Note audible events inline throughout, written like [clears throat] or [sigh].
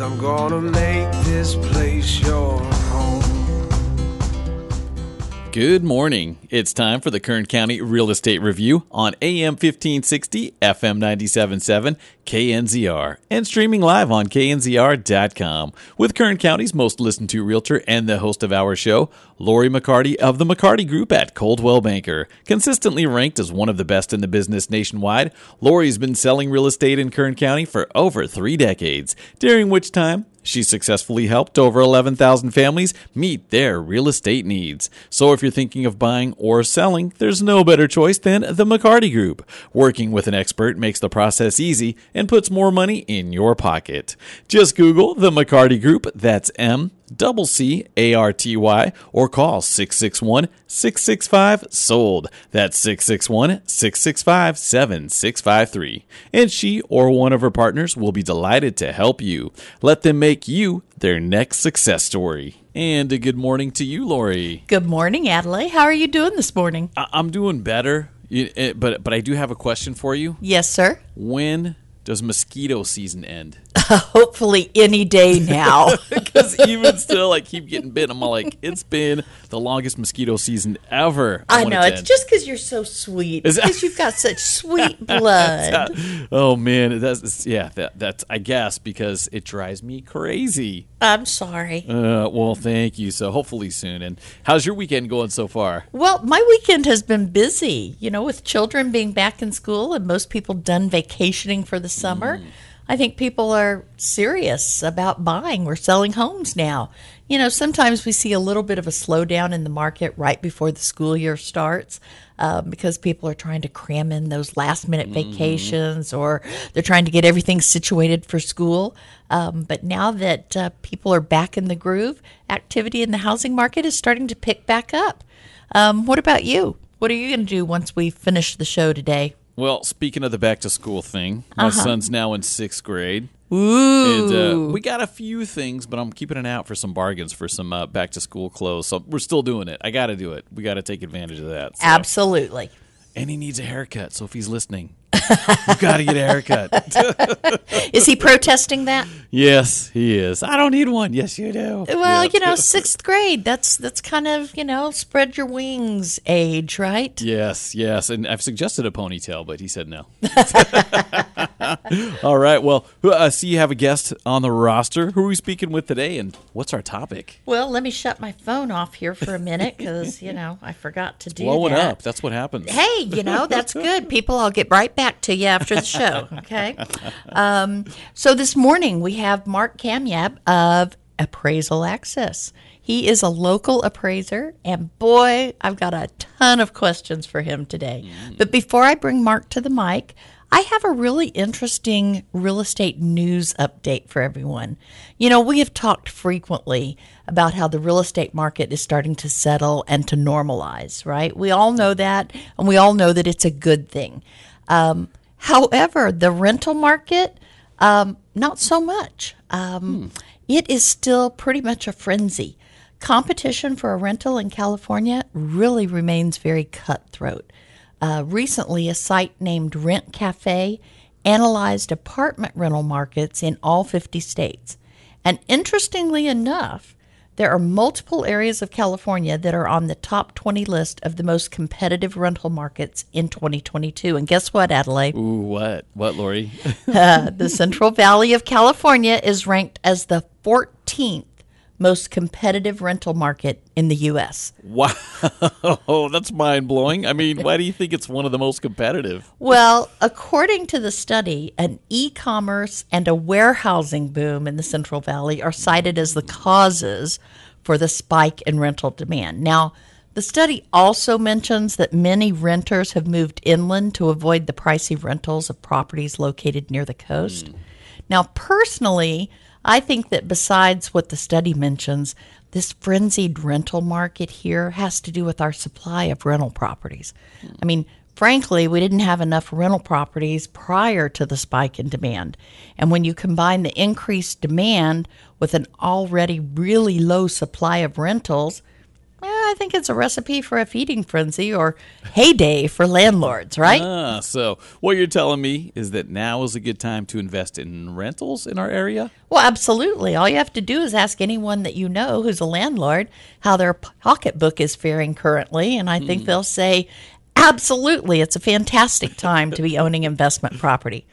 I'm gonna make this place your home. Good morning. It's time for the Kern County Real Estate Review on AM 1560, FM 977, KNZR, and streaming live on knzr.com with Kern County's most listened to realtor and the host of our show, Lori McCarty of the McCarty Group at Coldwell Banker. Consistently ranked as one of the best in the business nationwide, Lori's been selling real estate in Kern County for over three decades, during which time she successfully helped over 11,000 families meet their real estate needs. So if you're thinking of buying or selling, there's no better choice than the McCarty Group. Working with an expert makes the process easy and puts more money in your pocket. Just Google the McCarty Group, that's M double C A R T Y or call 661 665 sold. That's 661 665 7653. And she or one of her partners will be delighted to help you. Let them make you their next success story. And a good morning to you, Lori. Good morning, Adelaide. How are you doing this morning? I- I'm doing better, eh, but but I do have a question for you. Yes, sir. When does mosquito season end? [laughs] Hopefully, any day now. [laughs] Because even still, I keep getting bit. I'm like, it's been the longest mosquito season ever. I want know. it It's end. just because you're so sweet. Because you've got such [laughs] sweet blood. oh man, that's yeah. That that's I guess because it drives me crazy. I'm sorry. Uh, well, thank you. So hopefully soon. And how's your weekend going so far? Well, my weekend has been busy, you know, with children being back in school and most people done vacationing for the summer. Mm. I think people are serious about buying or selling homes now. You know, sometimes we see a little bit of a slowdown in the market right before the school year starts uh, because people are trying to cram in those last minute vacations or they're trying to get everything situated for school. Um, but now that uh, people are back in the groove, activity in the housing market is starting to pick back up. Um, what about you? What are you going to do once we finish the show today? Well, speaking of the back to school thing, my son's now in sixth grade. Ooh. And uh, we got a few things, but I'm keeping an eye out for some bargains for some uh, back to school clothes. So we're still doing it. I got to do it. We got to take advantage of that. So. Absolutely. And he needs a haircut. So if he's listening, you got to get a haircut. [laughs] Is he protesting that? yes, he is. I don't need one. Yes, you do. Well, Yeah. you know, sixth grade. That's that's kind of you know spread your wings age, right? Yes, yes. And I've suggested a ponytail, but he said no. [laughs] All right. Well, I uh, see you have a guest on the roster. Who are we speaking with today, and what's our topic? Well, let me shut my phone off here for a minute because you know I forgot to do Blowing that. up. That's what happens. Hey, you know, that's good. People, I'll get right back to you after the show. Okay. Um, so this morning we have Mark Kamyab of Appraisal Access. He is a local appraiser, and boy, I've got a ton of questions for him today. But before I bring Mark to the mic, I have a really interesting real estate news update for everyone. You know, we have talked frequently about how the real estate market is starting to settle and to normalize, right? We all know that, and we all know that it's a good thing. Um, however, the rental market, um, not so much. Um, It is still pretty much a frenzy. Competition for a rental in California really remains very cutthroat. Uh, recently, a site named Rent Cafe analyzed apartment rental markets in all 50 states. And interestingly enough, there are multiple areas of California that are on the top 20 list of the most competitive rental markets in 2022. And guess what, Adelaide? Ooh, what? What, Lori? [laughs] Uh, the Central Valley of California is ranked as the 14th most competitive rental market in the U.S. wow. [laughs] That's mind blowing. I mean, why do you think it's one of the most competitive? Well, according to the study, an e commerce and a warehousing boom in the Central Valley are cited as the causes for the spike in rental demand. Now, the study also mentions that many renters have moved inland to avoid the pricey rentals of properties located near the coast. Hmm. Now, personally, I think that besides what the study mentions, this frenzied rental market here has to do with our supply of rental properties. I mean, frankly, we didn't have enough rental properties prior to the spike in demand. And when you combine the increased demand with an already really low supply of rentals, eh, I think it's a recipe for a feeding frenzy or heyday for landlords, right? Ah, so what you're telling me is that now is a good time to invest in rentals in our area? Well, absolutely. All you have to do is ask anyone that you know who's a landlord how their pocketbook is faring currently, and I think they'll say, absolutely, it's a fantastic time to be owning investment property.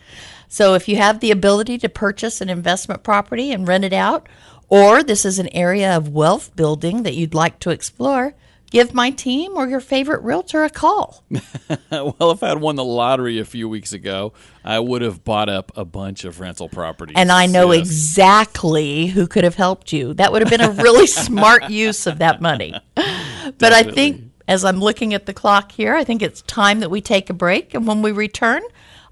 So if you have the ability to purchase an investment property and rent it out, or this is an area of wealth building that you'd like to explore, give my team or your favorite realtor a call. [laughs] well, if I had won the lottery a few weeks ago, I would have bought up a bunch of rental properties. And I know Yes. exactly who could have helped you. That would have been a really [laughs] smart use of that money. [laughs] But I think as I'm looking at the clock here, I think it's time that we take a break. And when we return,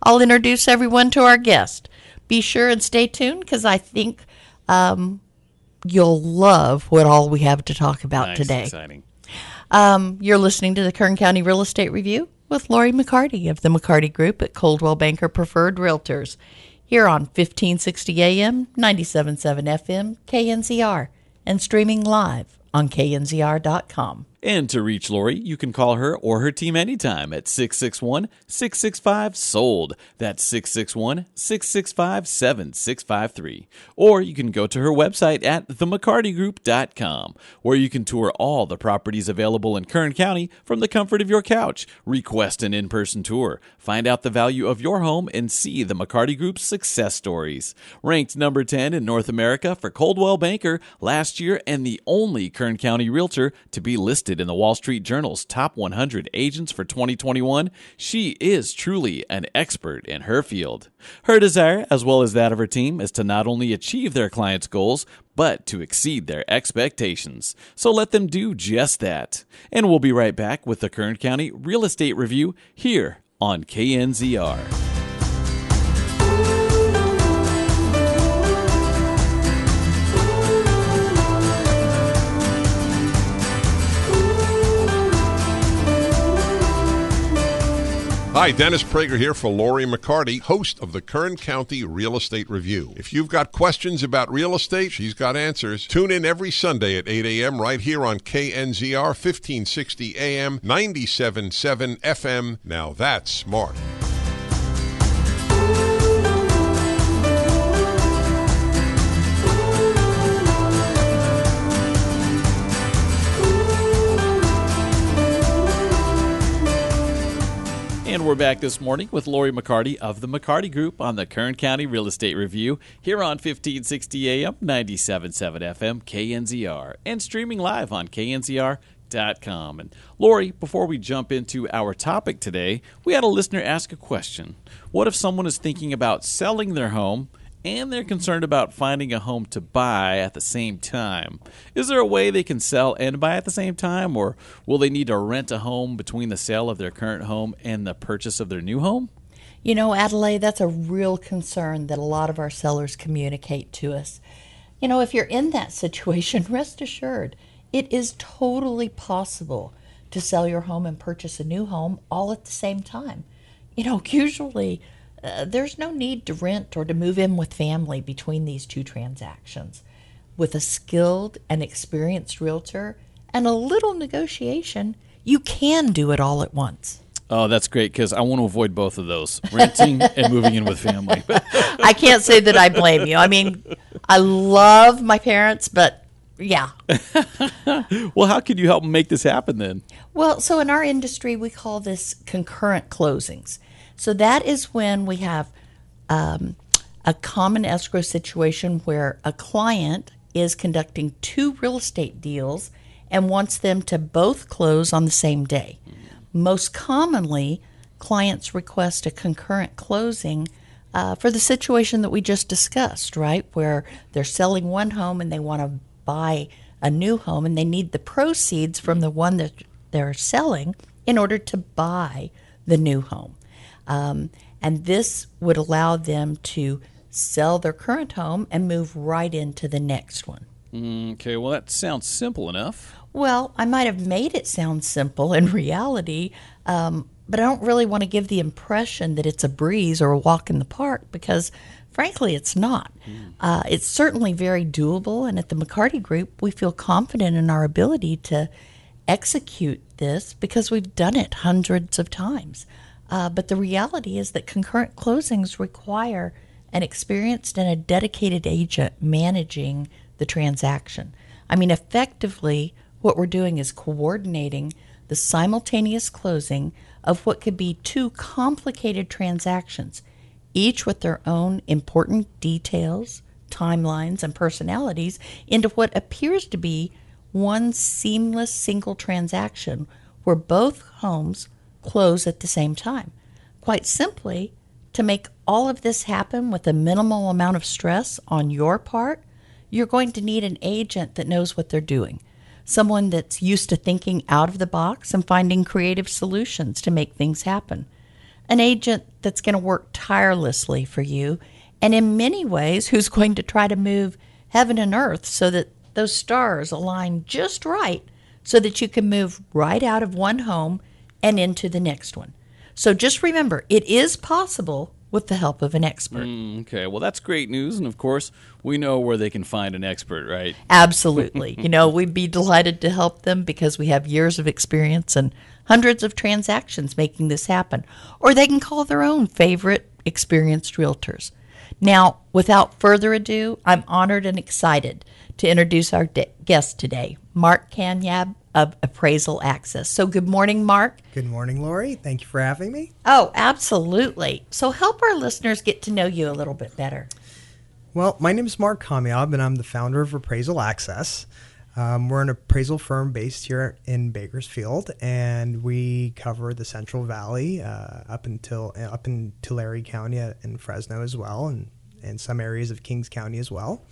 I'll introduce everyone to our guest. Be sure and stay tuned because I think um, you'll love what all we have to talk about Nice, today. Exciting. Um, you're listening to the Kern County Real Estate Review with Lori McCarty of the McCarty Group at Coldwell Banker Preferred Realtors here on 1560 AM, 97.7 FM, KNZR, and streaming live on knzr.com. And to reach Lori, you can call her or her team anytime at 661 665 SOLD. That's 661 665 7653. Or you can go to her website at themccartygroup.com, where you can tour all the properties available in Kern County from the comfort of your couch. Request an in person tour, find out the value of your home, and see the McCarty Group's success stories. Ranked number 10 in North America for Coldwell Banker last year and the only Kern County realtor to be listed in the Wall Street Journal's top 100 agents for 2021, she is truly an expert in her field. Her desire, as well as that of her team, is to not only achieve their clients' goals, but to exceed their expectations. So let them do just that. And we'll be right back with the Kern County Real Estate Review here on KNZR. Hi, Dennis Prager here for Lori McCarty, host of the Kern County Real Estate Review. If you've got questions about real estate, she's got answers. Tune in every Sunday at 8 a.m. right here on KNZR 1560 AM 97.7 FM. Now that's smart. We're back this morning with Lori McCarty of the McCarty Group on the Kern County Real Estate Review here on 1560 AM, 97.7 FM, KNZR, and streaming live on knzr.com. And Lori, before we jump into our topic today, we had a listener ask a question. What if someone is thinking about selling their home and they're concerned about finding a home to buy at the same time. Is there a way they can sell and buy at the same time, or will they need to rent a home between the sale of their current home and the purchase of their new home? You know, Adelaide, that's a real concern that a lot of our sellers communicate to us. You know, if you're in that [laughs] situation, rest assured, it is totally possible to sell your home and purchase a new home all at the same time. You know, [laughs] usually uh, there's no need to rent or to move in with family between these two transactions. With a skilled and experienced realtor and a little negotiation, you can do it all at once. Oh, that's great because I want to avoid both of those renting [laughs] and moving in with family. I can't say that I blame you. I mean, I love my parents, but yeah. [laughs] well, how can you help make this happen then? Well, so in our industry, we call this concurrent closings. So that is when we have um, a common escrow situation where a client is conducting two real estate deals and wants them to both close on the same day. Most commonly, clients request a concurrent closing uh, for the situation that we just discussed, right? Where they're selling one home and they want to buy a new home and they need the proceeds from the one that they're selling in order to buy the new home. Um, and this would allow them to sell their current home, and move right into the next one. Okay, well, that sounds simple enough. Well, I might have made it sound simple in reality, um, but I don't really want to give the impression that it's a breeze or a walk in the park because, frankly, it's not. Uh, it's certainly very doable, and at the McCarty Group, we feel confident in our ability to execute this because we've done it hundreds of times. Uh, but the reality is that concurrent closings require an experienced and a dedicated agent managing the transaction. I mean, effectively, what we're doing is coordinating the simultaneous closing of what could be two complicated transactions, each with their own important details, timelines, and personalities, into what appears to be one seamless single transaction where both homes close at the same time. Quite simply, to make all of this happen with a minimal amount of stress on your part, you're going to need an agent that knows what they're doing. Someone that's used to thinking out of the box and finding creative solutions to make things happen. An agent that's going to work tirelessly for you, and in many ways, who's going to try to move heaven and earth so that those stars align just right so that you can move right out of one home and into the next one. So just remember, it is possible with the help of an expert. Mm, okay, well, that's great news. And of course, we know where they can find an expert, right? Absolutely. [laughs] you know, we'd be delighted to help them because we have years of experience and hundreds of transactions making this happen. Or they can call their own favorite experienced realtors. Now, without further ado, I'm honored and excited to introduce our de- guest today, Mark Kamyab of Appraisal Access. So, good morning, Mark. Good morning, Lori. Thank you for having me. Oh, absolutely. So, help our listeners get to know you a little bit better. Well, my name is Mark Kamyab, and I'm the founder of Appraisal Access. Um, we're an appraisal firm based here in Bakersfield, and we cover the Central Valley uh, up until up in Tulare County and Fresno as well, and, and some areas of Kings County as well.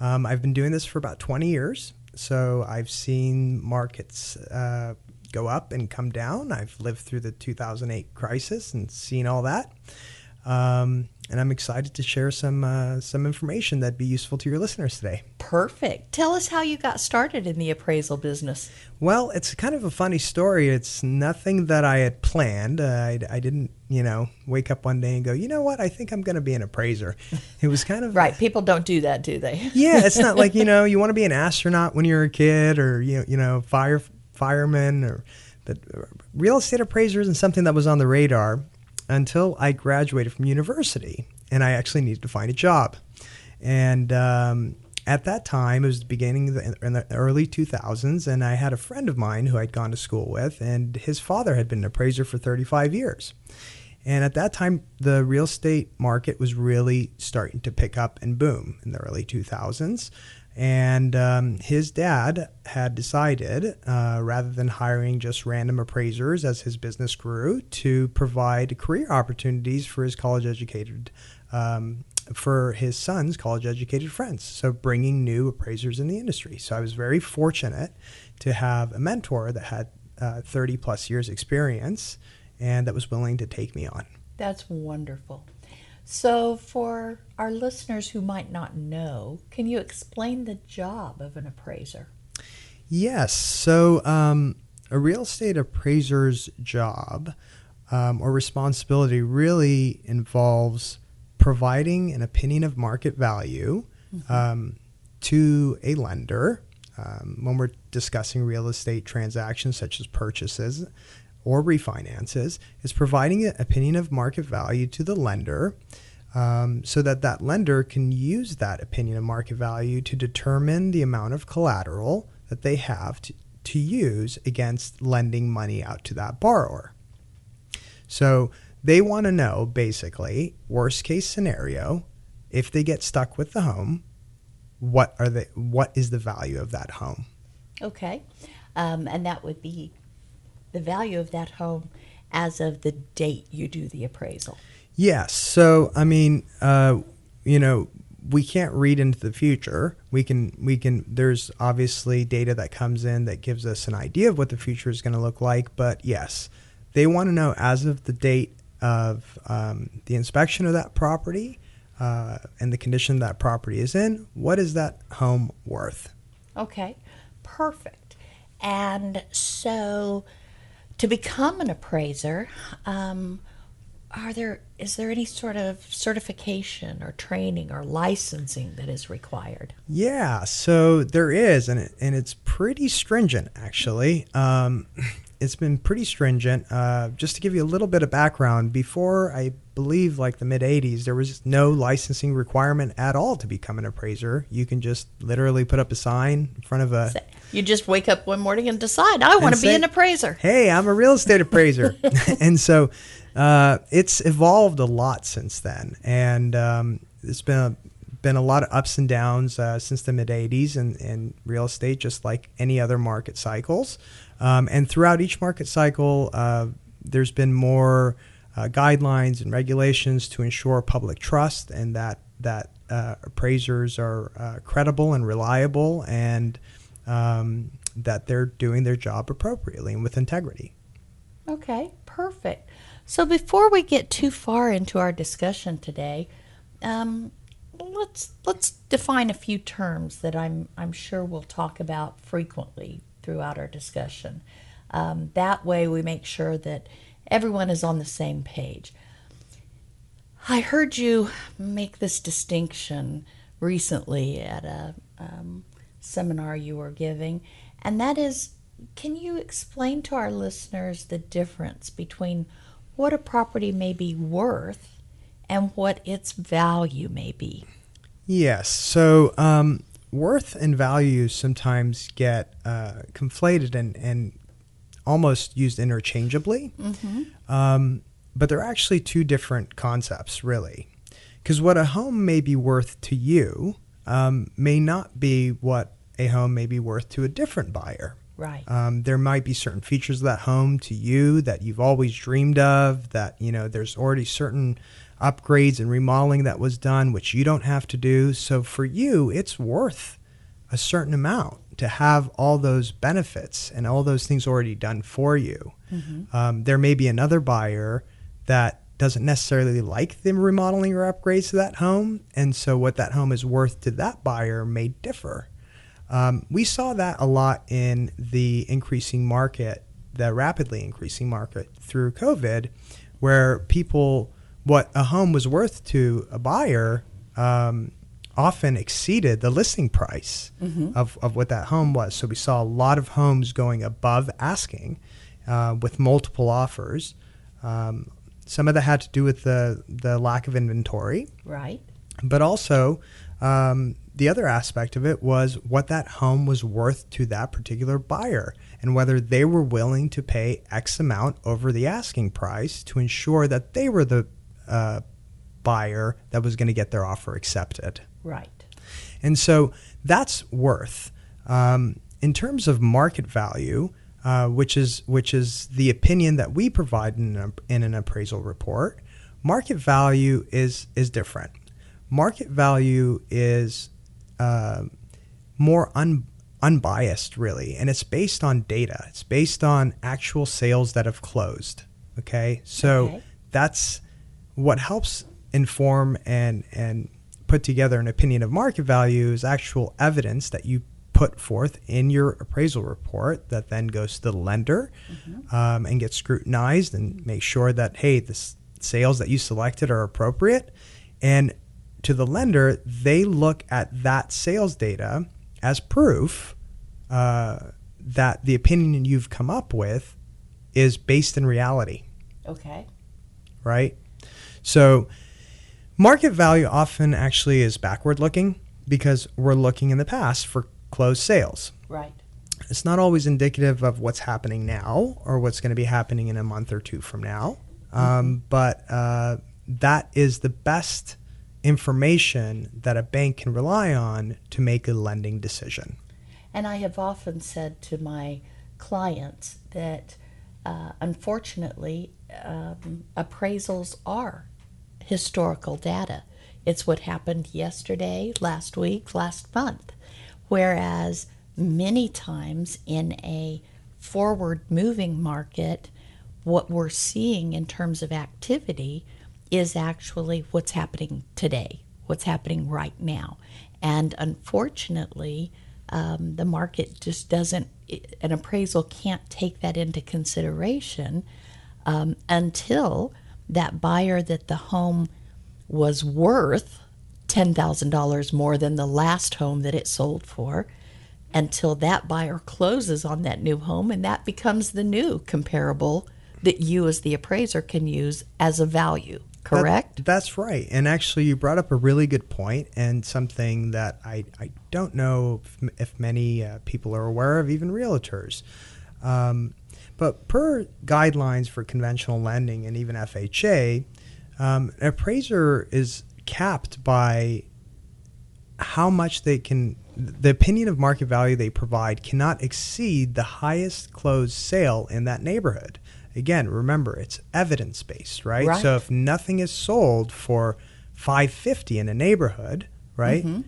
Um, I've been doing this for about 20 years, so I've seen markets uh, go up and come down. I've lived through the 2008 crisis and seen all that. Um, and I'm excited to share some uh, some information that'd be useful to your listeners today. Perfect. Tell us how you got started in the appraisal business. Well, it's kind of a funny story. It's nothing that I had planned. Uh, I, I didn't, you know, wake up one day and go, you know what? I think I'm going to be an appraiser. It was kind of [laughs] right. People don't do that, do they? [laughs] yeah, it's not like you [laughs] know you want to be an astronaut when you're a kid, or you know, you know, fire fireman, or but real estate appraiser isn't something that was on the radar until I graduated from university and I actually needed to find a job. And um, at that time, it was the beginning the, in the early 2000s, and I had a friend of mine who I'd gone to school with, and his father had been an appraiser for 35 years. And at that time, the real estate market was really starting to pick up and boom in the early 2000s. And um, his dad had decided, uh, rather than hiring just random appraisers as his business grew, to provide career opportunities for his college educated, um, for his son's college educated friends. So bringing new appraisers in the industry. So I was very fortunate to have a mentor that had uh, 30 plus years experience and that was willing to take me on. That's wonderful. So, for our listeners who might not know, can you explain the job of an appraiser? Yes. So, um, a real estate appraiser's job um, or responsibility really involves providing an opinion of market value mm-hmm. um, to a lender um, when we're discussing real estate transactions such as purchases or refinances is providing an opinion of market value to the lender um, so that that lender can use that opinion of market value to determine the amount of collateral that they have to, to use against lending money out to that borrower. So they want to know basically worst case scenario if they get stuck with the home what are they what is the value of that home okay um, and that would be the value of that home as of the date you do the appraisal. Yes. So, I mean, uh, you know, we can't read into the future. We can, we can, there's obviously data that comes in that gives us an idea of what the future is going to look like. But yes, they want to know as of the date of um, the inspection of that property, uh, and the condition that property is in, what is that home worth? Okay, perfect. And so, to become an appraiser, um, are there is there any sort of certification or training or licensing that is required? Yeah, so there is, and it, and it's pretty stringent actually. Um, [laughs] it's been pretty stringent. Uh, just to give you a little bit of background, before I believe like the mid 80s, there was no licensing requirement at all to become an appraiser. You can just literally put up a sign in front of a. You just wake up one morning and decide, I want to be an appraiser. Hey, I'm a real estate appraiser. [laughs] [laughs] and so uh, it's evolved a lot since then. And um, it's been a, been a lot of ups and downs uh, since the mid 80s in, in real estate, just like any other market cycles. Um, and throughout each market cycle, uh, there's been more uh, guidelines and regulations to ensure public trust and that that uh, appraisers are uh, credible and reliable and um, that they're doing their job appropriately and with integrity. Okay, perfect. So before we get too far into our discussion today, um, let's let's define a few terms that I'm I'm sure we'll talk about frequently throughout our discussion. Um, that way, we make sure that everyone is on the same page. I heard you make this distinction recently at a um, seminar you were giving, and that is can you explain to our listeners the difference between what a property may be worth and what its value may be? Yes. So, um, worth and value sometimes get uh, conflated and, and almost used interchangeably. Mm-hmm. Um, but they're actually two different concepts, really. Because what a home may be worth to you um, may not be what a home may be worth to a different buyer. Right. Um, there might be certain features of that home to you that you've always dreamed of. That you know, there's already certain upgrades and remodeling that was done, which you don't have to do. So for you, it's worth a certain amount to have all those benefits and all those things already done for you. Mm-hmm. Um, there may be another buyer that doesn't necessarily like the remodeling or upgrades to that home, and so what that home is worth to that buyer may differ. Um, we saw that a lot in the increasing market, the rapidly increasing market through COVID, where people, what a home was worth to a buyer, um, often exceeded the listing price mm-hmm. of, of what that home was. So we saw a lot of homes going above asking uh, with multiple offers. Um, some of that had to do with the, the lack of inventory. Right. But also, um, the other aspect of it was what that home was worth to that particular buyer and whether they were willing to pay X amount over the asking price to ensure that they were the uh, buyer that was going to get their offer accepted. Right. And so that's worth. Um, in terms of market value, uh, which is which is the opinion that we provide in, a, in an appraisal report, market value is is different. Market value is uh, more un, unbiased, really, and it's based on data. It's based on actual sales that have closed. Okay, so okay. that's what helps inform and and put together an opinion of market value is actual evidence that you put forth in your appraisal report that then goes to the lender mm-hmm. um, and gets scrutinized and make sure that hey the sales that you selected are appropriate and to the lender, they look at that sales data as proof uh, that the opinion you've come up with is based in reality. Okay. Right? So, market value often actually is backward looking because we're looking in the past for closed sales. Right. It's not always indicative of what's happening now or what's going to be happening in a month or two from now. Um, mm-hmm. Um, but uh, that is the best information that a bank can rely on to make a lending decision. And I have often said to my clients that uh, unfortunately, um, appraisals are historical data. It's what happened yesterday, last week, last month. Whereas many times in a forward moving market, what we're seeing in terms of activity is actually what's happening today, what's happening right now. And unfortunately, um, the market just doesn't, an appraisal can't take that into consideration um, until that buyer that the home was worth $10,000 more than the last home that it sold for until that buyer closes on that new home and that becomes the new comparable that you as the appraiser can use as a value correct That- that's right. And actually, you brought up a really good point and something that I, I don't know if, if many uh, people are aware of, even realtors. Um, but per guidelines for conventional lending and even FHA, um, an appraiser is capped by how much they can the opinion of market value they provide cannot exceed the highest closed sale in that neighborhood again remember it's evidence based right? Right. so if nothing is sold for 550 in a neighborhood right Mm-hmm.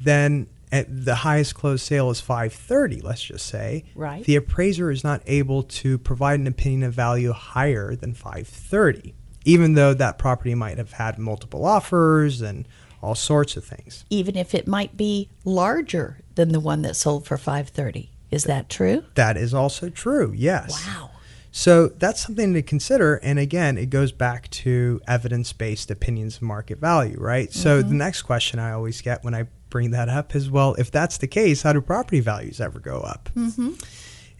then at the highest closed sale is 530 let's just say Right. the appraiser is not able to provide an opinion of value higher than 530 even though that property might have had multiple offers and all sorts of things even if it might be larger than the one that sold for 530 is that true That is also true, yes. wow So that's something to consider. And again, it goes back to evidence based opinions of market value, right? So the next question I always get when I bring that up is well, if that's the case, how do property values ever go up? Mm-hmm.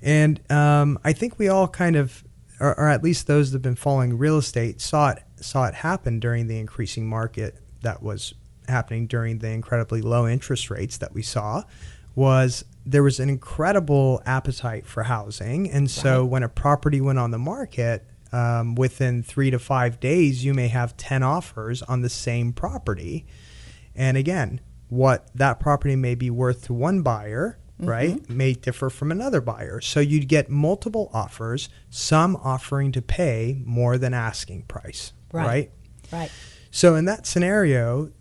And um, I think we all kind of, or, or at least those that have been following real estate, saw it, saw it happen during the increasing market that was happening during the incredibly low interest rates that we saw was there was an incredible appetite for housing. And so when a property went on the market um, within three to five days you may have 10 offers on the same property. And again what that property may be worth to one buyer right may differ from another buyer. So you'd get multiple offers some offering to pay more than asking price Right. right? right. So in that scenario,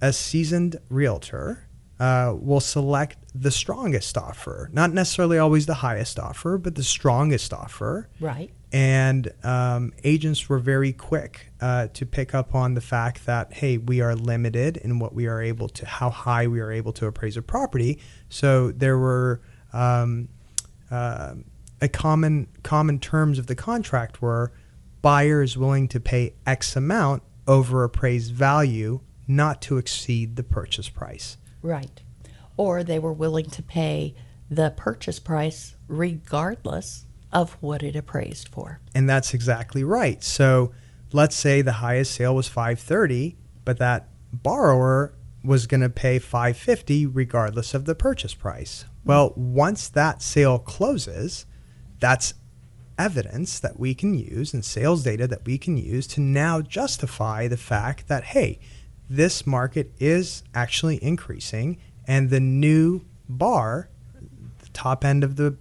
a seasoned realtor uh, will select the strongest offer, not necessarily always the highest offer, but the strongest offer. right And um, agents were very quick uh, to pick up on the fact that hey, we are limited in what we are able to, how high we are able to appraise a property. So there were um, uh, a common common terms of the contract were buyers willing to pay X amount over appraised value, not to exceed the purchase price. Right. Or they were willing to pay the purchase price regardless of what it appraised for. And that's exactly right. So let's say the highest sale was 530, but that borrower was going to pay 550 regardless of the purchase price. Well, once that sale closes, that's evidence that we can use and sales data that we can use to now justify the fact that hey, this market is actually increasing and the new bar the top end of the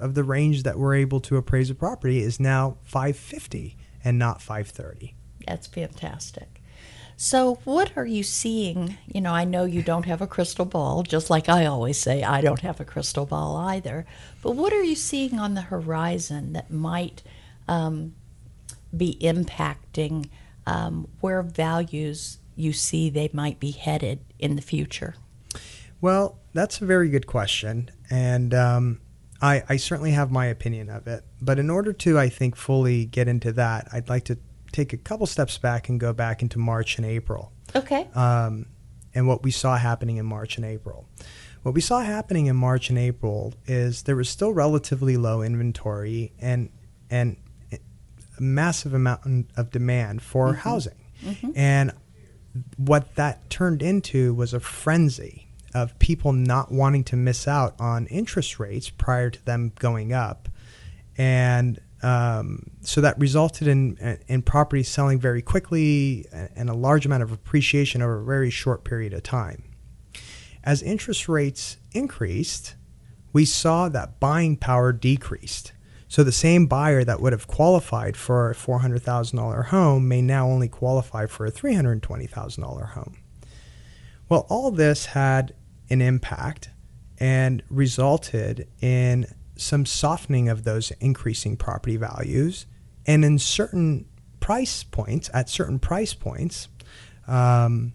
of the range that we're able to appraise a property is now 550 and not 530. That's fantastic. So, what are you seeing? You know, I know you don't have a crystal ball, just like I always say, I don't have a crystal ball either. But what are you seeing on the horizon that might um, be impacting um, where values you see they might be headed in the future? Well, that's a very good question, and um, I, I certainly have my opinion of it. But in order to, I think, fully get into that, I'd like to take a couple steps back and go back into March and April. Okay. um, and what we saw happening in March and April. What we saw happening in March and April is there was still relatively low inventory and and a massive amount of demand for housing, and what that turned into was a frenzy of people not wanting to miss out on interest rates prior to them going up, and um, so that resulted in in properties selling very quickly and a large amount of appreciation over a very short period of time. As interest rates increased, we saw that buying power decreased. So the same buyer that would have qualified for a $400,000 home may now only qualify for a $320,000 home. Well, all this had an impact and resulted in some softening of those increasing property values. And in certain price points, at certain price points, um,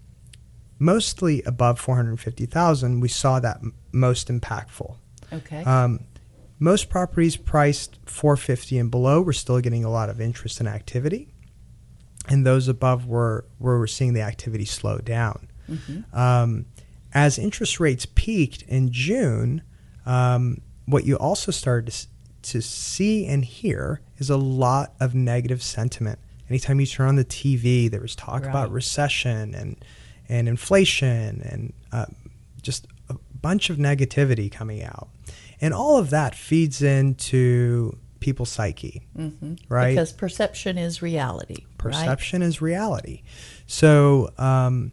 mostly above 450,000, we saw that m- most impactful. Okay. Um, most properties priced 450 and below were still getting a lot of interest and activity, and those above were where we're seeing the activity slow down. Um, as interest rates peaked in June, um, what you also started to, to see and hear is a lot of negative sentiment. Anytime you turn on the TV, there was talk about recession and and inflation and uh, just a bunch of negativity coming out, and all of that feeds into people's psyche, right? Because perception is reality. right? perception is reality. So, um,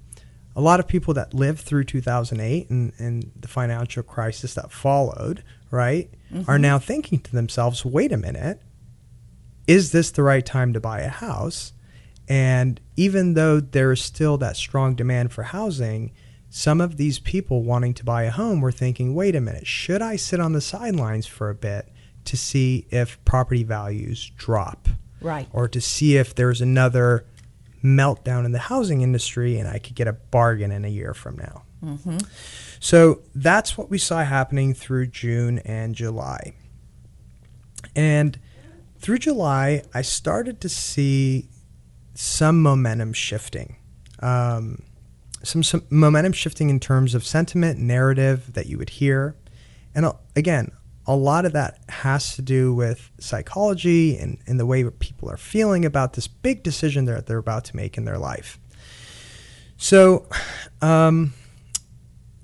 a lot of people that lived through 2008 and, and the financial crisis that followed, right, are mm-hmm. now thinking to themselves, wait a minute, is this the right time to buy a house? And even though there is still that strong demand for housing, some of these people wanting to buy a home were thinking, wait a minute, should I sit on the sidelines for a bit to see if property values drop? Right. or to see if there's another meltdown in the housing industry and I could get a bargain in a year from now. So that's what we saw happening through June and July. And through July, I started to see some momentum shifting. Um, some, some momentum shifting in terms of sentiment, narrative that you would hear. And uh, again, a lot of that has to do with psychology and, and the way people are feeling about this big decision that they're about to make in their life. So, um,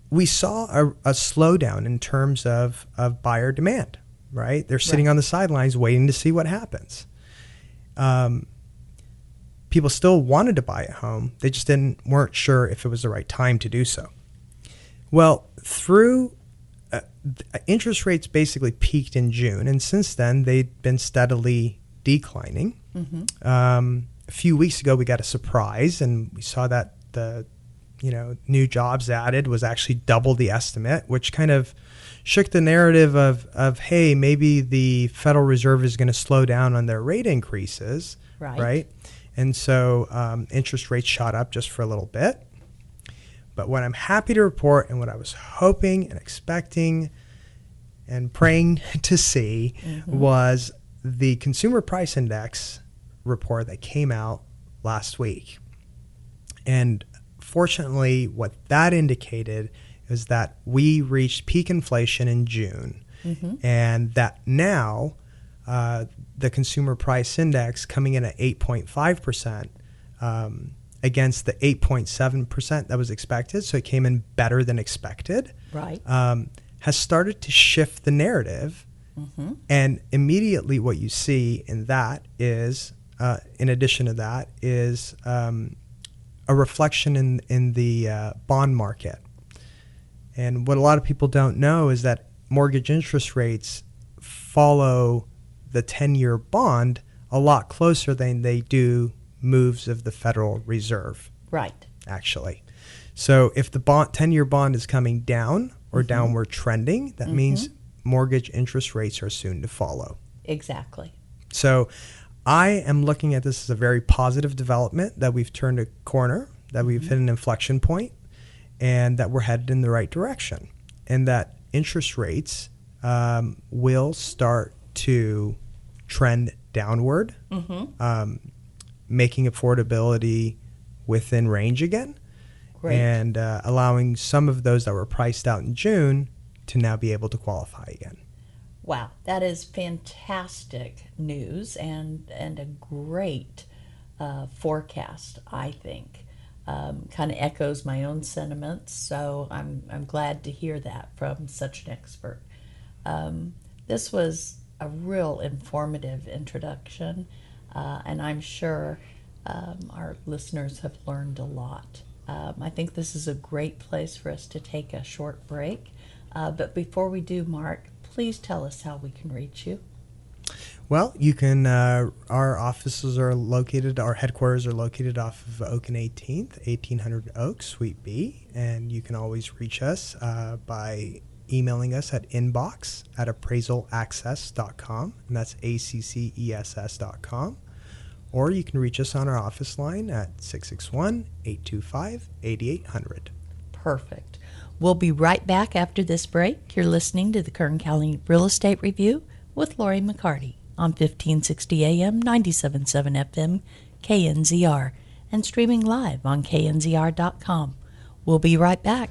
we saw a, a slowdown in terms of, of buyer demand, right? They're sitting Right. on the sidelines waiting to see what happens. Um, people still wanted to buy a home, they just didn't weren't sure if it was the right time to do so. Well, through th- interest rates basically peaked in June, and since then they've been steadily declining. Um, a few weeks ago, we got a surprise, and we saw that the you know new jobs added was actually double the estimate, which kind of shook the narrative of of hey maybe the Federal Reserve is going to slow down on their rate increases, Right. Right, and so um, interest rates shot up just for a little bit. But what I'm happy to report and what I was hoping and expecting and praying [laughs] to see was the consumer price index report that came out last week. And fortunately, what that indicated is that we reached peak inflation in June, and that now uh, the consumer price index coming in at 8.5% um, against the 8.7% that was expected, so it came in better than expected. Right. um, has started to shift the narrative. And immediately, what you see in that is, uh, in addition to that, is um, a reflection in in the uh, bond market. And what a lot of people don't know is that mortgage interest rates follow the 10 year bond a lot closer than they do moves of the Federal Reserve right. actually. So if the bond 10-year bond is coming down or downward trending, that means mortgage interest rates are soon to follow. Exactly. So I am looking at this as a very positive development that we've turned a corner, that we've hit an inflection point, and that we're headed in the right direction, and that interest rates um, will start to trend downward, um, making affordability within range again, Great. and uh, allowing some of those that were priced out in June to now be able to qualify again. Wow, that is fantastic news and and a great uh, forecast. I think um, kind of echoes my own sentiments. So I'm I'm glad to hear that from such an expert. Um, this was a real informative introduction, uh, and I'm sure um, our listeners have learned a lot. Um, I think this is a great place for us to take a short break. Uh, but before we do, Mark, please tell us how we can reach you. Well, you can. Uh, our offices are located. Our headquarters are located off of Oak and 18th, 1800 Oak, Suite B, and you can always reach us uh, by emailing us at inbox at appraisalaccess.com, and that's a c c e s s dot com. Or you can reach us on our office line at 661 825 8800. Perfect. We'll be right back after this break. You're listening to the Kern County Real Estate Review with Lori McCarty on 1560 AM, 977 FM, KNZR, and streaming live on knzr.com. We'll be right back.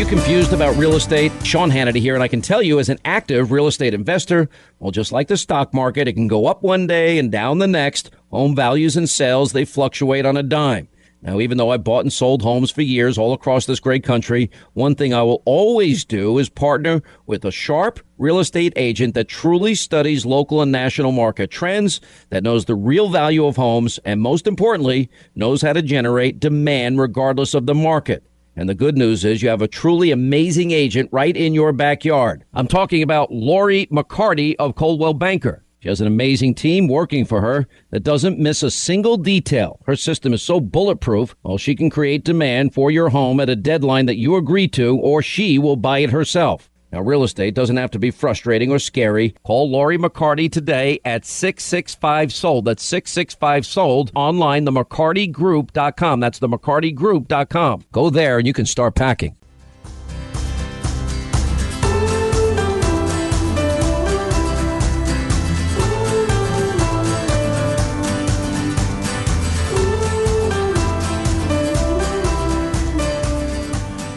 You confused about real estate? Sean Hannity here, and I can tell you as an active real estate investor, well, just like the stock market, it can go up one day and down the next. Home values and sales, they fluctuate on a dime. Now, even though I bought and sold homes for years all across this great country, one thing I will always do is partner with a sharp real estate agent that truly studies local and national market trends, that knows the real value of homes, and most importantly, knows how to generate demand regardless of the market. And the good news is you have a truly amazing agent right in your backyard. I'm talking about Lori McCarty of Coldwell Banker. She has an amazing team working for her that doesn't miss a single detail. Her system is so bulletproof, well, she can create demand for your home at a deadline that you agree to, or she will buy it herself. Now, real estate doesn't have to be frustrating or scary. Call Lori McCarty today at 665 Sold. That's 665 Sold. Online, the McCartyGroup.com. That's the McCartyGroup.com. Go there and you can start packing.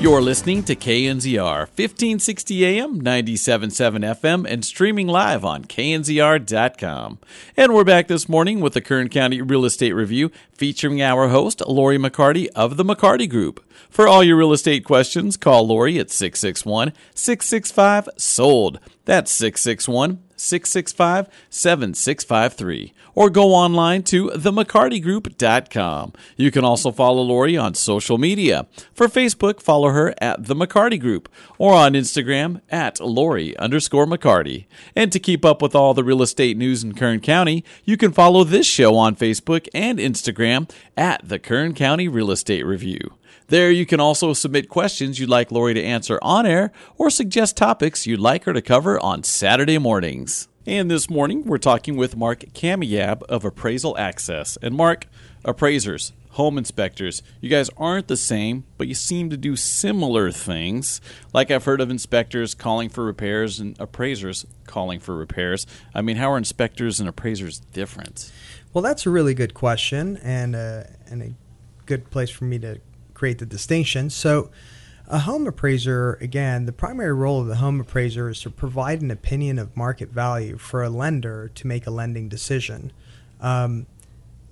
You're listening to KNZR 1560 AM, 977 FM, and streaming live on knzr.com. And we're back this morning with the Kern County Real Estate Review featuring our host, Lori McCarty of the McCarty Group. For all your real estate questions, call Lori at 661 665 SOLD. That's 661 665 7653 or go online to themccartygroup.com. You can also follow Lori on social media. For Facebook, follow her at The McCarty Group or on Instagram at Lori underscore McCarty. And to keep up with all the real estate news in Kern County, you can follow this show on Facebook and Instagram at The Kern County Real Estate Review. There, you can also submit questions you'd like Lori to answer on air or suggest topics you'd like her to cover on Saturday mornings. And this morning, we're talking with Mark Kamyab of Appraisal Access. And Mark, appraisers, home inspectors, you guys aren't the same, but you seem to do similar things. Like I've heard of inspectors calling for repairs and appraisers calling for repairs. I mean, how are inspectors and appraisers different? Well, that's a really good question and, uh, and a good place for me to create the distinction. So, a home appraiser, again, the primary role of the home appraiser is to provide an opinion of market value for a lender to make a lending decision. Um,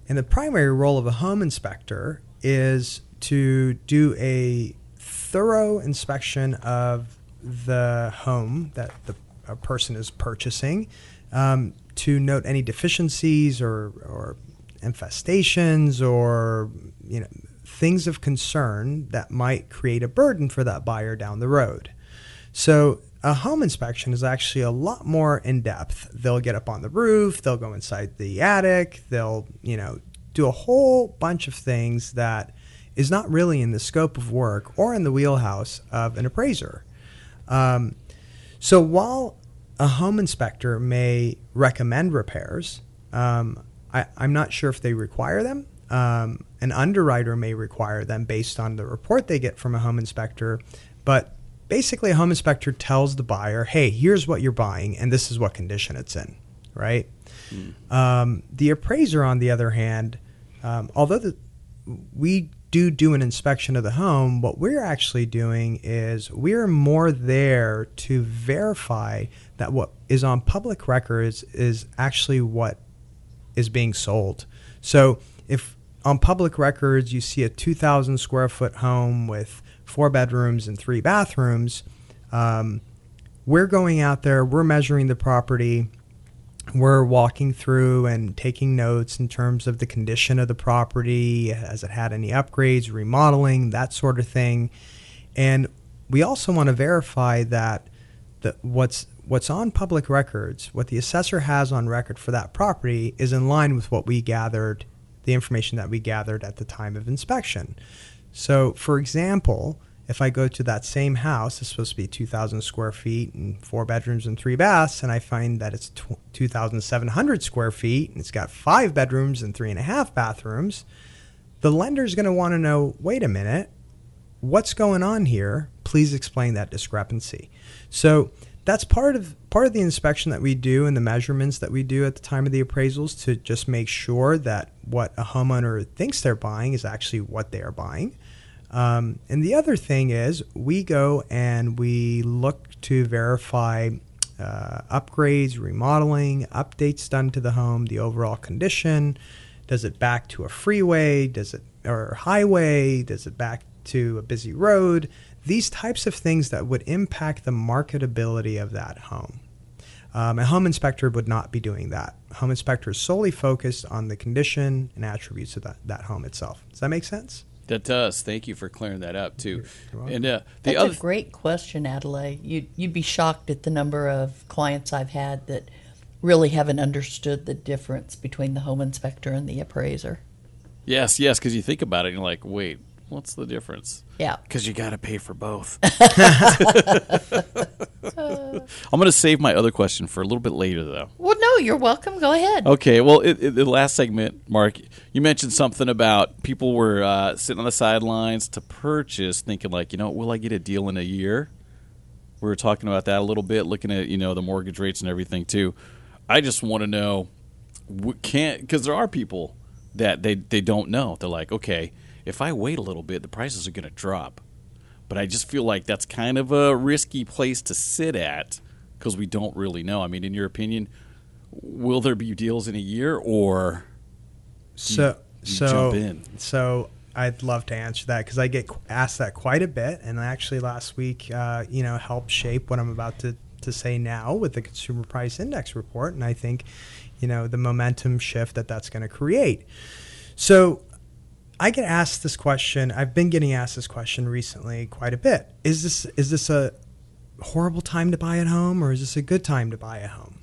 and the primary role of a home inspector is to do a thorough inspection of the home that the person is purchasing, um, to note any deficiencies or, or infestations or you know things of concern that might create a burden for that buyer down the road. So, a home inspection is actually a lot more in depth. They'll get up on the roof, they'll go inside the attic, they'll, you know, do a whole bunch of things that is not really in the scope of work or in the wheelhouse of an appraiser. Um, so, while a home inspector may recommend repairs, um, I, am not sure if they require them. Um, an underwriter may require them based on the report they get from a home inspector, but basically, a home inspector tells the buyer, hey, here's what you're buying, and this is what condition it's in, right? Mm. Um, the appraiser, on the other hand, um, although the, we do do an inspection of the home, what we're actually doing is we're more there to verify that what is on public records is actually what is being sold. So if on public records, you see a 2,000 square foot home with four bedrooms and three bathrooms. Um, we're going out there, we're measuring the property, we're walking through and taking notes in terms of the condition of the property, has it had any upgrades, remodeling, that sort of thing. And we also want to verify that the, what's what's on public records, what the assessor has on record for that property, is in line with what we gathered the information that we gathered at the time of inspection. So, for example, If I go to that same house, it's supposed to be 2,000 square feet and four bedrooms and three baths, and I find that it's 2,700 square feet and it's got five bedrooms and three and a half bathrooms, the lender's going to want to know wait a minute, what's going on here? Please explain that discrepancy. So that's part of part of the inspection that we do and the measurements that we do at the time of the appraisals to just make sure that what a homeowner thinks they're buying is actually what they are buying. Um, and the other thing is, we go and we look to verify uh, upgrades, remodeling, updates done to the home, the overall condition. Does it back to a freeway? Does it or highway? Does it back to a busy road? These types of things that would impact the marketability of that home. Um, a home inspector would not be doing that. A home inspector is solely focused on the condition and attributes of that, that home itself. Does that make sense? That does. Thank you for clearing that up too. and uh, the That's other a great question, Adelaide. You'd, you'd be shocked at the number of clients I've had that really haven't understood the difference between the home inspector and the appraiser. yes, yes, because you think about it, and you're like, wait, what's the difference? Yeah. Because you got to pay for both. [laughs] I'm going to save my other question for a little bit later, though. Well, no, you're welcome. Go ahead. Okay, well, it, it, the last segment, Mark, you mentioned something about people were uh, sitting on the sidelines to purchase, thinking like, you know, will I get a deal in a year? We were talking about that a little bit, looking at you know the mortgage rates and everything too. I just want to know, can't because there are people that they they don't know. They're like, okay, if I wait a little bit, the prices are going to drop. But I just feel like that's kind of a risky place to sit at because we don't really know. I mean, in your opinion, will there be deals in a year or So, you so, jump in. so I'd love to answer that because I get asked that quite a bit, and actually last week, uh, you know, helped shape what I'm about to to say now with the Consumer Price Index report, and I think, you know, the momentum shift that that's going to create. So. I get asked this question. I've been getting asked this question recently quite a bit. Is this is this a horrible time to buy a home or is this a good time to buy a home?